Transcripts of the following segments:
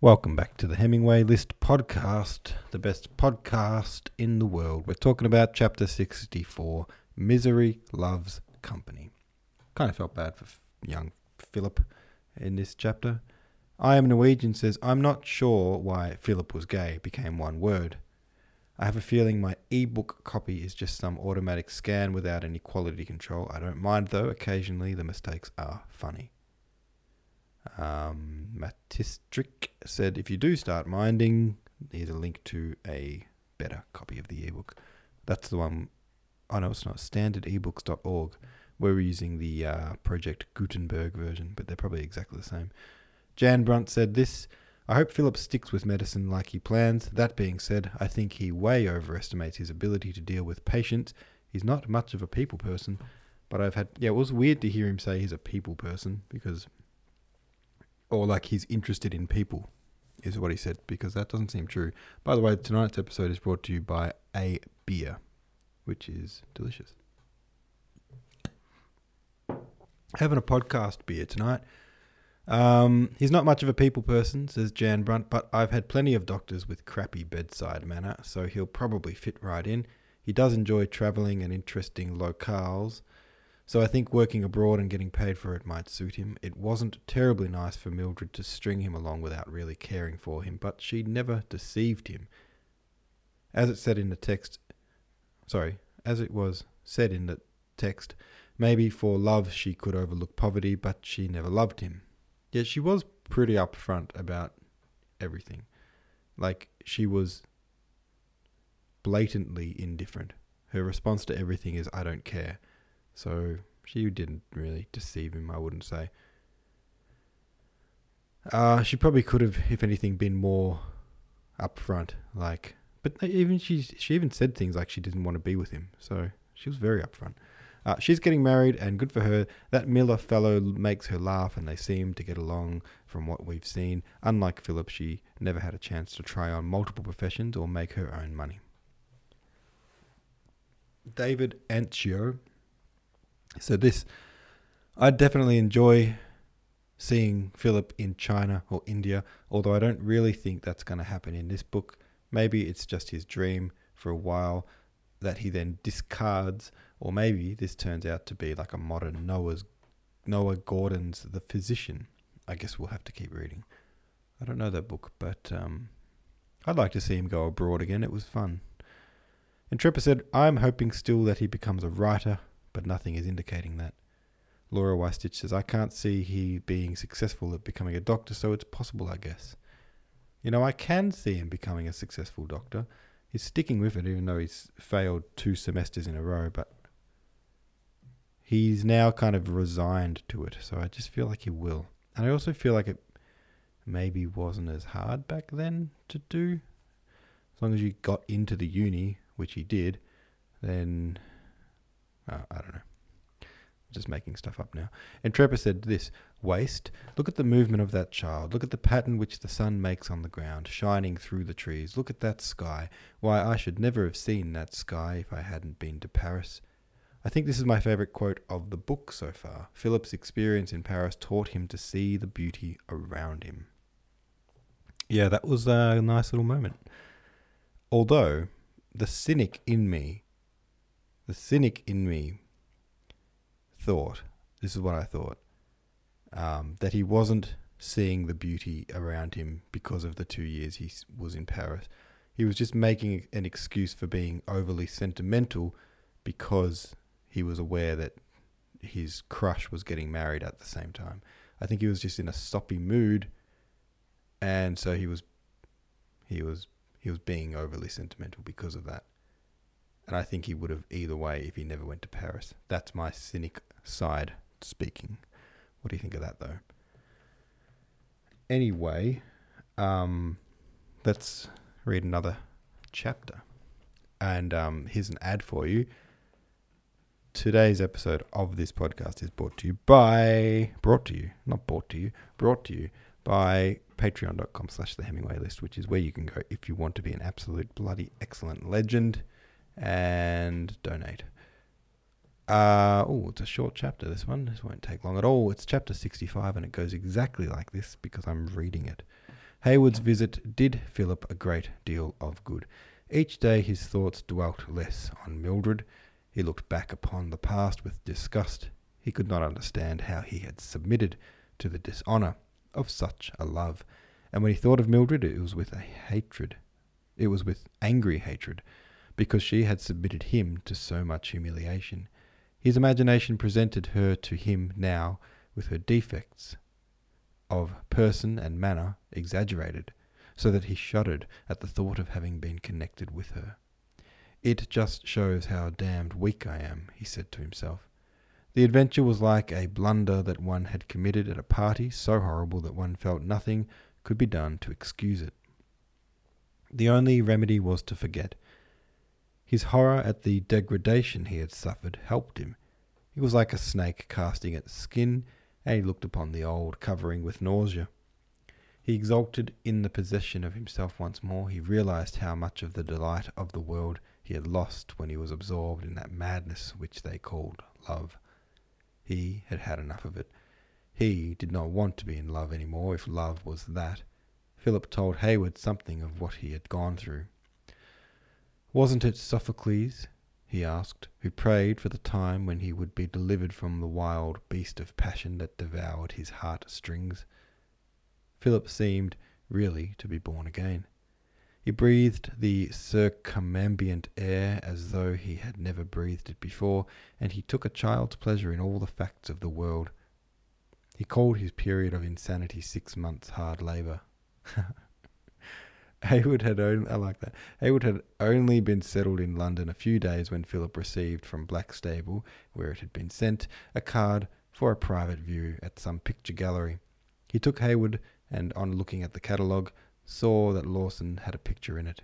Welcome back to the Hemingway List podcast, the best podcast in the world. We're talking about chapter 64 Misery Loves Company. Kind of felt bad for young Philip in this chapter. I am Norwegian says, I'm not sure why Philip was gay became one word. I have a feeling my ebook copy is just some automatic scan without any quality control. I don't mind though, occasionally the mistakes are funny. Um, said, if you do start minding, here's a link to a better copy of the ebook. That's the one, one, oh no, it's not, standardebooks.org. We're using the uh, Project Gutenberg version, but they're probably exactly the same. Jan Brunt said this. I hope Philip sticks with medicine like he plans. That being said, I think he way overestimates his ability to deal with patients. He's not much of a people person, but I've had yeah, it was weird to hear him say he's a people person because or like he's interested in people is what he said because that doesn't seem true. By the way, tonight's episode is brought to you by a beer, which is delicious. Having a podcast beer tonight. Um, he's not much of a people person, says Jan Brunt, but I've had plenty of doctors with crappy bedside manner, so he'll probably fit right in. He does enjoy travelling and interesting locales, so I think working abroad and getting paid for it might suit him. It wasn't terribly nice for Mildred to string him along without really caring for him, but she never deceived him. As it said in the text, sorry, as it was said in the text, maybe for love she could overlook poverty, but she never loved him. Yet she was pretty upfront about everything. Like she was blatantly indifferent. Her response to everything is I don't care. So she didn't really deceive him, I wouldn't say. Uh, she probably could have, if anything, been more upfront. Like, but even she, she even said things like she didn't want to be with him. So she was very upfront. Uh, she's getting married, and good for her. That Miller fellow makes her laugh, and they seem to get along from what we've seen. Unlike Philip, she never had a chance to try on multiple professions or make her own money. David Antio. So this, I definitely enjoy seeing Philip in China or India, although I don't really think that's going to happen in this book. Maybe it's just his dream for a while that he then discards, or maybe this turns out to be like a modern Noah's Noah Gordon's The Physician. I guess we'll have to keep reading. I don't know that book, but um, I'd like to see him go abroad again. It was fun. Intrepid said, I'm hoping still that he becomes a writer, but nothing is indicating that. Laura Weistich says, I can't see he being successful at becoming a doctor, so it's possible, I guess. You know, I can see him becoming a successful doctor. He's sticking with it, even though he's failed two semesters in a row, but he's now kind of resigned to it, so I just feel like he will. And I also feel like it maybe wasn't as hard back then to do. As long as you got into the uni, which he did, then uh, I don't know. Just making stuff up now. Intrepid said this Waste. Look at the movement of that child. Look at the pattern which the sun makes on the ground, shining through the trees. Look at that sky. Why, I should never have seen that sky if I hadn't been to Paris. I think this is my favourite quote of the book so far. Philip's experience in Paris taught him to see the beauty around him. Yeah, that was a nice little moment. Although, the cynic in me, the cynic in me thought, this is what I thought, um, that he wasn't seeing the beauty around him because of the two years he was in Paris. He was just making an excuse for being overly sentimental because he was aware that his crush was getting married at the same time. I think he was just in a soppy mood, and so he was, he was, he was being overly sentimental because of that. And I think he would have either way if he never went to Paris. That's my cynic side speaking. What do you think of that, though? Anyway, um, let's read another chapter. And um, here's an ad for you. Today's episode of this podcast is brought to you by, brought to you, not brought to you, brought to you by patreon.com slash the Hemingway list, which is where you can go if you want to be an absolute bloody excellent legend and donate. Uh, oh, it's a short chapter, this one. This won't take long at all. It's chapter 65, and it goes exactly like this because I'm reading it. Hayward's visit did Philip a great deal of good. Each day his thoughts dwelt less on Mildred. He looked back upon the past with disgust. He could not understand how he had submitted to the dishonour of such a love. And when he thought of Mildred, it was with a hatred. It was with angry hatred, because she had submitted him to so much humiliation. His imagination presented her to him now with her defects of person and manner exaggerated, so that he shuddered at the thought of having been connected with her. It just shows how damned weak I am, he said to himself. The adventure was like a blunder that one had committed at a party so horrible that one felt nothing could be done to excuse it. The only remedy was to forget. His horror at the degradation he had suffered helped him. He was like a snake casting its skin, and he looked upon the old covering with nausea. He exulted in the possession of himself once more. He realized how much of the delight of the world he had lost when he was absorbed in that madness which they called love. He had had enough of it. He did not want to be in love any more, if love was that. Philip told Hayward something of what he had gone through. Wasn't it Sophocles, he asked, who prayed for the time when he would be delivered from the wild beast of passion that devoured his heart strings? Philip seemed really to be born again. He breathed the circumambient air as though he had never breathed it before, and he took a child's pleasure in all the facts of the world. He called his period of insanity six months' hard labour. Hayward had only, I like that. Hayward had only been settled in London a few days when Philip received from Blackstable, where it had been sent, a card for a private view at some picture gallery. He took Hayward, and on looking at the catalogue, saw that Lawson had a picture in it.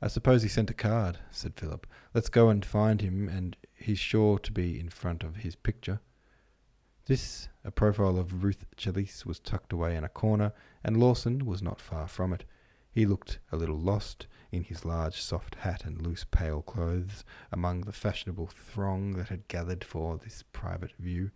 I suppose he sent a card, said Philip. Let's go and find him, and he's sure to be in front of his picture. This, a profile of Ruth Chalice, was tucked away in a corner, and Lawson was not far from it. He looked a little lost in his large soft hat and loose pale clothes among the fashionable throng that had gathered for this private view.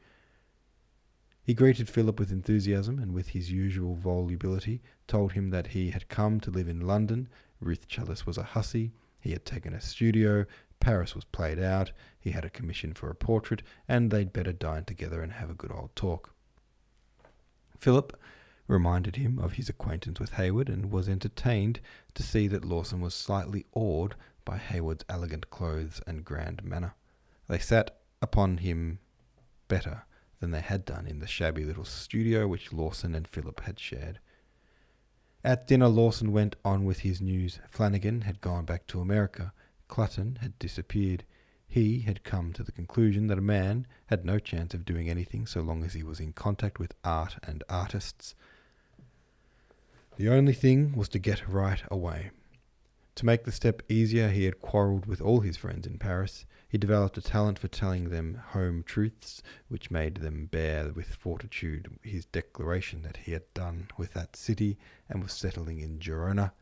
He greeted Philip with enthusiasm and with his usual volubility told him that he had come to live in London, Ruth Chalice was a hussy, he had taken a studio, Paris was played out, he had a commission for a portrait, and they'd better dine together and have a good old talk. Philip reminded him of his acquaintance with Hayward and was entertained to see that Lawson was slightly awed by Hayward's elegant clothes and grand manner. They sat upon him better than they had done in the shabby little studio which Lawson and Philip had shared. At dinner, Lawson went on with his news. Flanagan had gone back to America. Clutton had disappeared. He had come to the conclusion that a man had no chance of doing anything so long as he was in contact with art and artists. The only thing was to get right away. To make the step easier, he had quarrelled with all his friends in Paris. He developed a talent for telling them home truths, which made them bear with fortitude his declaration that he had done with that city and was settling in Gerona,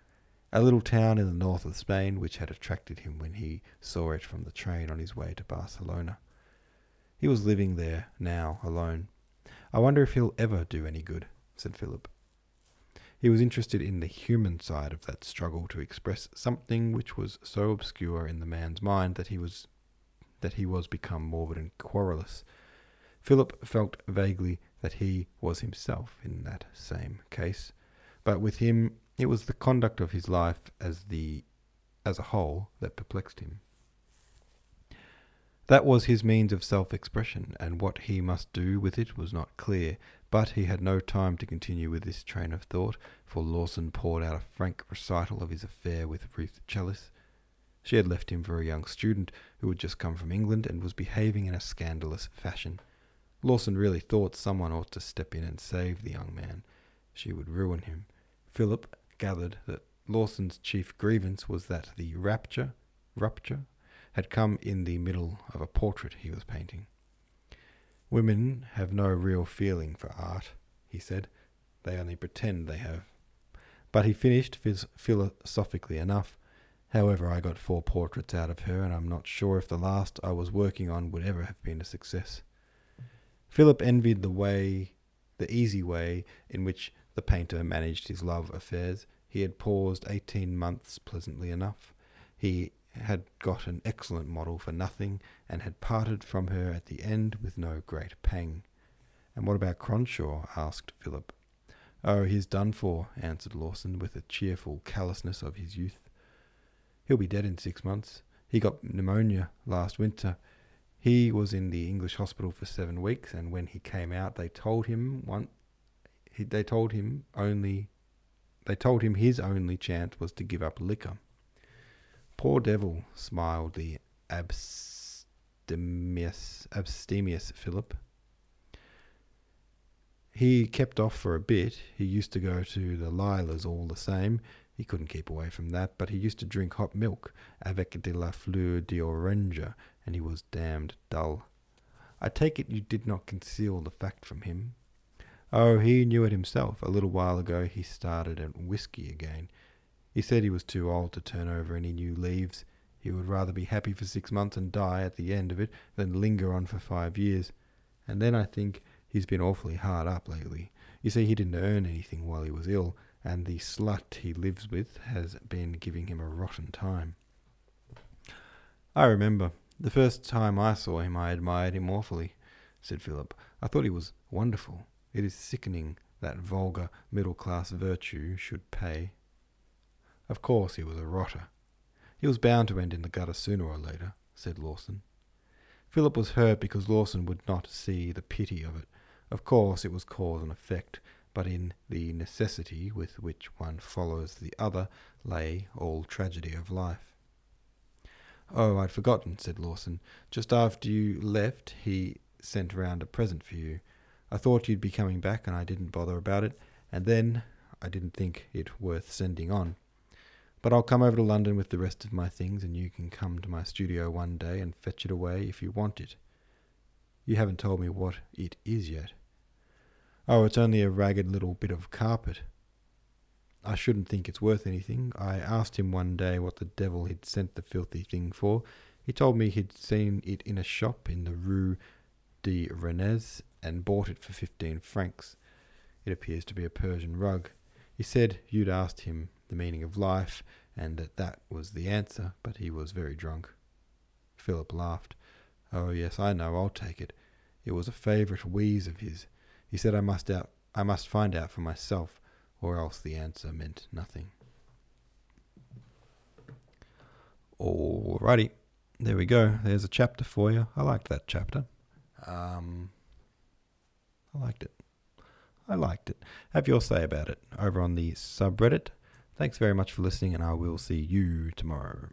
a little town in the north of Spain which had attracted him when he saw it from the train on his way to Barcelona. He was living there now alone. I wonder if he'll ever do any good, said Philip. He was interested in the human side of that struggle to express something which was so obscure in the man's mind that he was that he was become morbid and querulous. Philip felt vaguely that he was himself in that same case, but with him it was the conduct of his life as the as a whole that perplexed him. That was his means of self expression, and what he must do with it was not clear, but he had no time to continue with this train of thought, for Lawson poured out a frank recital of his affair with Ruth Chalice. She had left him for a young student who had just come from England and was behaving in a scandalous fashion. Lawson really thought someone ought to step in and save the young man. She would ruin him. Philip gathered that Lawson's chief grievance was that the rapture, rupture, had come in the middle of a portrait he was painting. Women have no real feeling for art, he said. They only pretend they have. But he finished philosophically enough. However, I got four portraits out of her, and I'm not sure if the last I was working on would ever have been a success. Philip envied the way, the easy way in which The painter managed his love affairs. He had paused eighteen months pleasantly enough. He had got an excellent model for nothing, and had parted from her at the end with no great pang. And what about Cronshaw? asked Philip. Oh, he's done for, answered Lawson with the cheerful callousness of his youth. He'll be dead in six months. He got pneumonia last winter. He was in the English hospital for seven weeks, and when he came out, they told him one. He, they told him only. They told him his only chance was to give up liquor. Poor devil, smiled the abstemious, abstemious Philip. He kept off for a bit. He used to go to the Lilas all the same. He couldn't keep away from that, but he used to drink hot milk, avec de la fleur d'orange, and he was damned dull. I take it you did not conceal the fact from him. Oh, he knew it himself. A little while ago he started at whisky again. He said he was too old to turn over any new leaves. He would rather be happy for six months and die at the end of it than linger on for five years. And then I think he's been awfully hard up lately. You see, he didn't earn anything while he was ill, and the slut he lives with has been giving him a rotten time. I remember. The first time I saw him, I admired him awfully, said Philip. I thought he was wonderful. It is sickening that vulgar middle class virtue should pay. Of course he was a rotter. He was bound to end in the gutter sooner or later, said Lawson. Philip was hurt because Lawson would not see the pity of it. Of course it was cause and effect, but in the necessity with which one follows the other lay all tragedy of life. Oh, I'd forgotten, said Lawson. Just after you left, he sent round a present for you. I thought you'd be coming back, and I didn't bother about it, and then I didn't think it worth sending on. But I'll come over to London with the rest of my things, and you can come to my studio one day and fetch it away if you want it. You haven't told me what it is yet. Oh, it's only a ragged little bit of carpet. I shouldn't think it's worth anything. I asked him one day what the devil he'd sent the filthy thing for. He told me he'd seen it in a shop in the Rue de Rennes and bought it for fifteen francs. It appears to be a Persian rug. He said you'd asked him the meaning of life, and that that was the answer, but he was very drunk. Philip laughed. Oh, yes, I know, I'll take it. It was a favourite wheeze of his. He said I must out I must find out for myself, or else the answer meant nothing. Alrighty. There we go. There's a chapter for you. I liked that chapter. Um, I liked it. I liked it. Have your say about it over on the subreddit. Thanks very much for listening, and I will see you tomorrow.